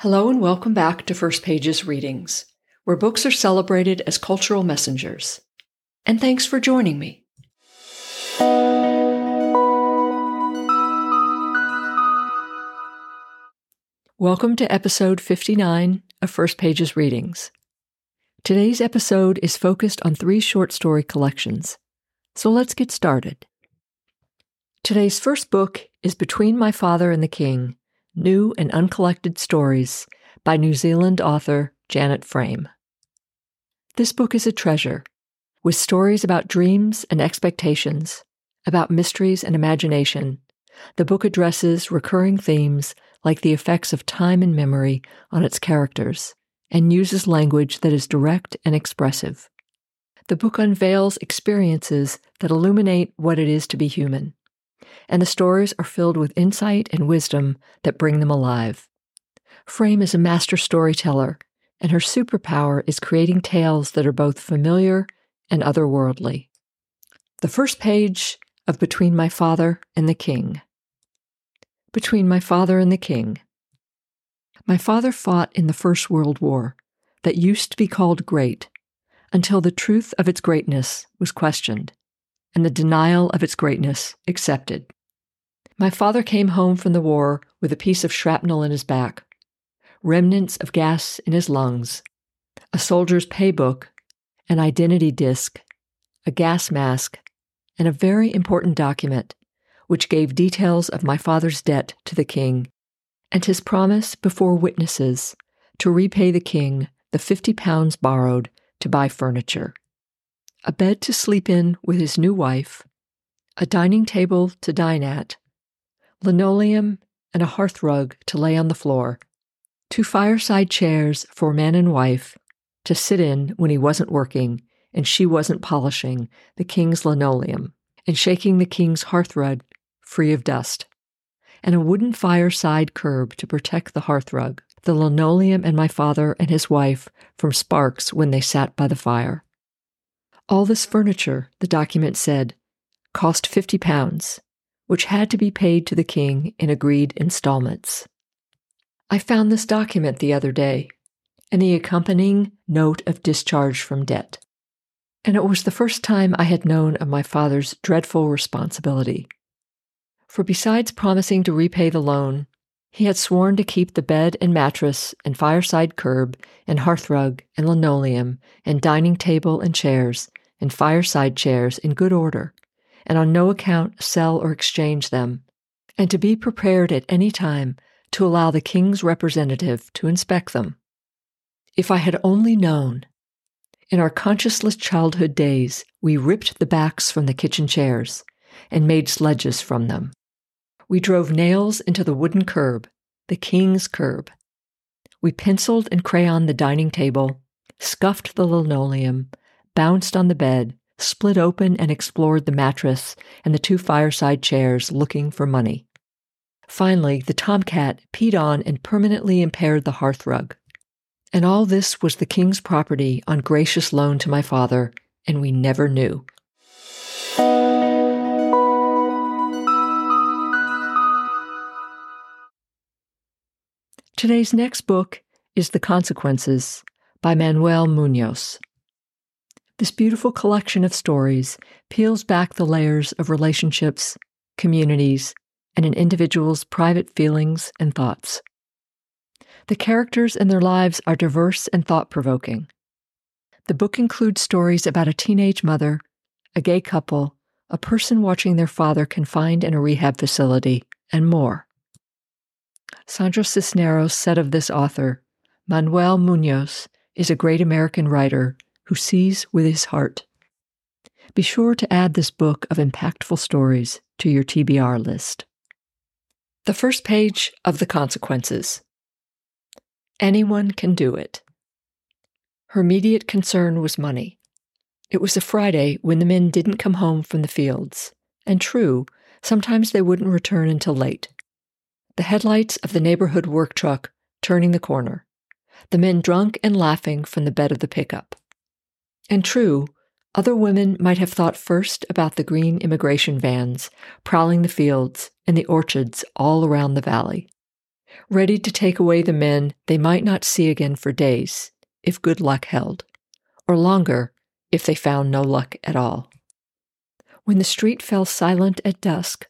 Hello and welcome back to First Pages Readings, where books are celebrated as cultural messengers. And thanks for joining me. Welcome to episode 59 of First Pages Readings. Today's episode is focused on three short story collections, so let's get started. Today's first book is Between My Father and the King New and Uncollected Stories by New Zealand author Janet Frame. This book is a treasure, with stories about dreams and expectations, about mysteries and imagination. The book addresses recurring themes like the effects of time and memory on its characters and uses language that is direct and expressive. The book unveils experiences that illuminate what it is to be human and the stories are filled with insight and wisdom that bring them alive. Frame is a master storyteller, and her superpower is creating tales that are both familiar and otherworldly. The first page of Between My Father and the King. Between My Father and the King. My father fought in the First World War, that used to be called great, until the truth of its greatness was questioned and the denial of its greatness accepted. My father came home from the war with a piece of shrapnel in his back, remnants of gas in his lungs, a soldier's pay book, an identity disc, a gas mask, and a very important document which gave details of my father's debt to the king and his promise before witnesses to repay the king the fifty pounds borrowed to buy furniture a bed to sleep in with his new wife, a dining table to dine at, linoleum and a hearth rug to lay on the floor, two fireside chairs for man and wife to sit in when he wasn't working and she wasn't polishing the king's linoleum and shaking the king's hearth rug free of dust, and a wooden fireside curb to protect the hearth rug, the linoleum, and my father and his wife from sparks when they sat by the fire. All this furniture, the document said, cost 50 pounds, which had to be paid to the king in agreed installments. I found this document the other day and the accompanying note of discharge from debt. And it was the first time I had known of my father's dreadful responsibility. For besides promising to repay the loan, he had sworn to keep the bed and mattress and fireside curb and hearthrug and linoleum and dining table and chairs and fireside chairs in good order, and on no account sell or exchange them, and to be prepared at any time to allow the king's representative to inspect them. If I had only known. In our consciousless childhood days, we ripped the backs from the kitchen chairs and made sledges from them. We drove nails into the wooden curb, the king's curb. We penciled and crayoned the dining table, scuffed the linoleum, bounced on the bed, split open and explored the mattress and the two fireside chairs looking for money. Finally, the tomcat peed on and permanently impaired the hearthrug. And all this was the king's property on gracious loan to my father, and we never knew. Today's next book is The Consequences by Manuel Munoz. This beautiful collection of stories peels back the layers of relationships, communities, and an individual's private feelings and thoughts. The characters and their lives are diverse and thought provoking. The book includes stories about a teenage mother, a gay couple, a person watching their father confined in a rehab facility, and more. Sandra Cisneros said of this author Manuel Munoz is a great American writer who sees with his heart. Be sure to add this book of impactful stories to your TBR list. The first page of The Consequences Anyone can do it. Her immediate concern was money. It was a Friday when the men didn't come home from the fields, and true, sometimes they wouldn't return until late. The headlights of the neighborhood work truck turning the corner, the men drunk and laughing from the bed of the pickup. And true, other women might have thought first about the green immigration vans prowling the fields and the orchards all around the valley. ready to take away the men they might not see again for days, if good luck held, or longer if they found no luck at all. When the street fell silent at dusk,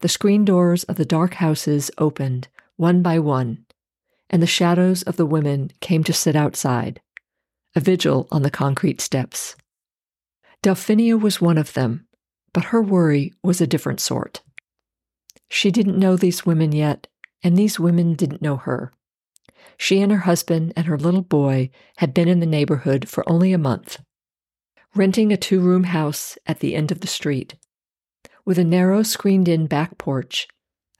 the screen doors of the dark houses opened one by one, and the shadows of the women came to sit outside, a vigil on the concrete steps. Delphinia was one of them, but her worry was a different sort. She didn't know these women yet, and these women didn't know her. She and her husband and her little boy had been in the neighborhood for only a month, renting a two room house at the end of the street, with a narrow screened in back porch,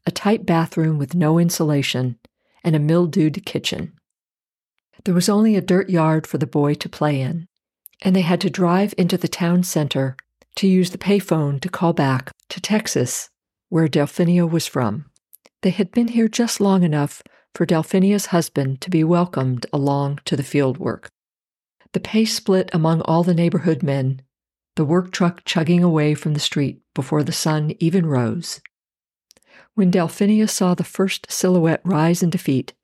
a tight bathroom with no insulation, and a mildewed kitchen. There was only a dirt yard for the boy to play in, and they had to drive into the town center to use the payphone to call back to Texas, where Delphinia was from. They had been here just long enough for Delphinia's husband to be welcomed along to the field work. The pay split among all the neighborhood men, the work truck chugging away from the street before the sun even rose. When Delphinia saw the first silhouette rise in defeat,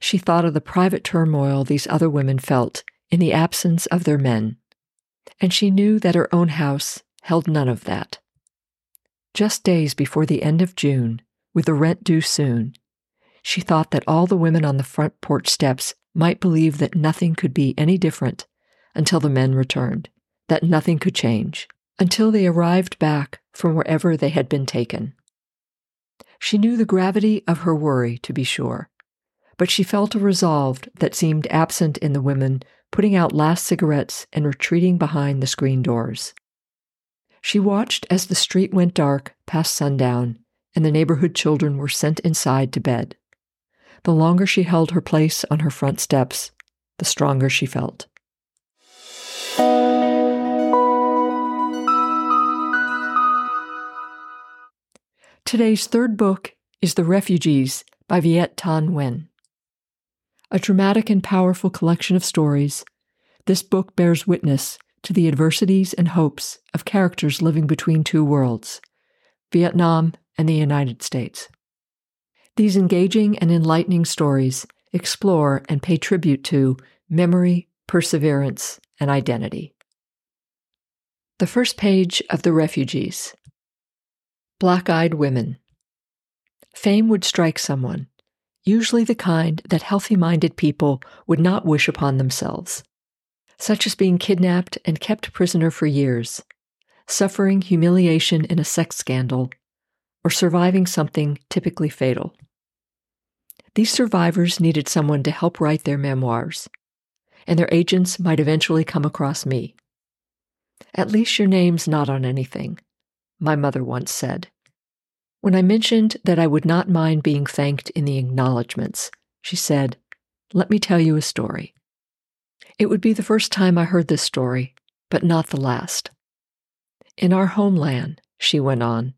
she thought of the private turmoil these other women felt in the absence of their men, and she knew that her own house held none of that. Just days before the end of June, with the rent due soon, she thought that all the women on the front porch steps might believe that nothing could be any different until the men returned, that nothing could change, until they arrived back from wherever they had been taken. She knew the gravity of her worry, to be sure, but she felt a resolve that seemed absent in the women putting out last cigarettes and retreating behind the screen doors. She watched as the street went dark past sundown and the neighborhood children were sent inside to bed. The longer she held her place on her front steps, the stronger she felt. Today's third book is The Refugees by Viet Thanh Nguyen. A dramatic and powerful collection of stories, this book bears witness to the adversities and hopes of characters living between two worlds Vietnam and the United States. These engaging and enlightening stories explore and pay tribute to memory, perseverance, and identity. The first page of The Refugees Black eyed women. Fame would strike someone, usually the kind that healthy minded people would not wish upon themselves, such as being kidnapped and kept prisoner for years, suffering humiliation in a sex scandal, or surviving something typically fatal. These survivors needed someone to help write their memoirs, and their agents might eventually come across me. At least your name's not on anything, my mother once said. When I mentioned that I would not mind being thanked in the acknowledgments, she said, Let me tell you a story. It would be the first time I heard this story, but not the last. In our homeland, she went on,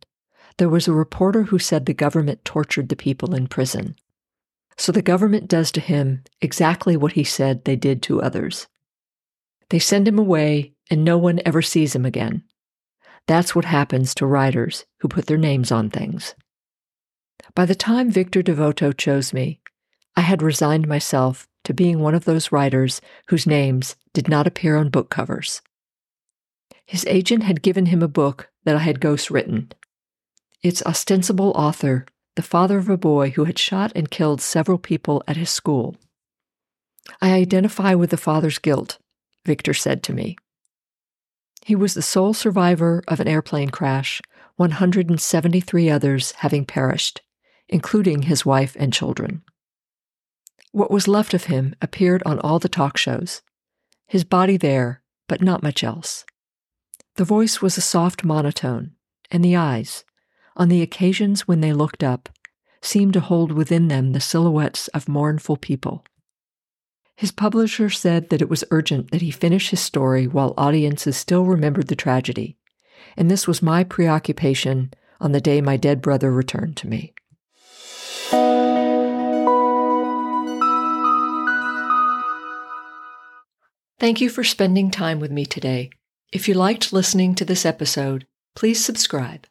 there was a reporter who said the government tortured the people in prison. So the government does to him exactly what he said they did to others. They send him away, and no one ever sees him again. That's what happens to writers who put their names on things. By the time Victor Devoto chose me, I had resigned myself to being one of those writers whose names did not appear on book covers. His agent had given him a book that I had ghostwritten, its ostensible author, the father of a boy who had shot and killed several people at his school. I identify with the father's guilt, Victor said to me. He was the sole survivor of an airplane crash, 173 others having perished, including his wife and children. What was left of him appeared on all the talk shows, his body there, but not much else. The voice was a soft monotone, and the eyes, on the occasions when they looked up, seemed to hold within them the silhouettes of mournful people. His publisher said that it was urgent that he finish his story while audiences still remembered the tragedy, and this was my preoccupation on the day my dead brother returned to me. Thank you for spending time with me today. If you liked listening to this episode, please subscribe.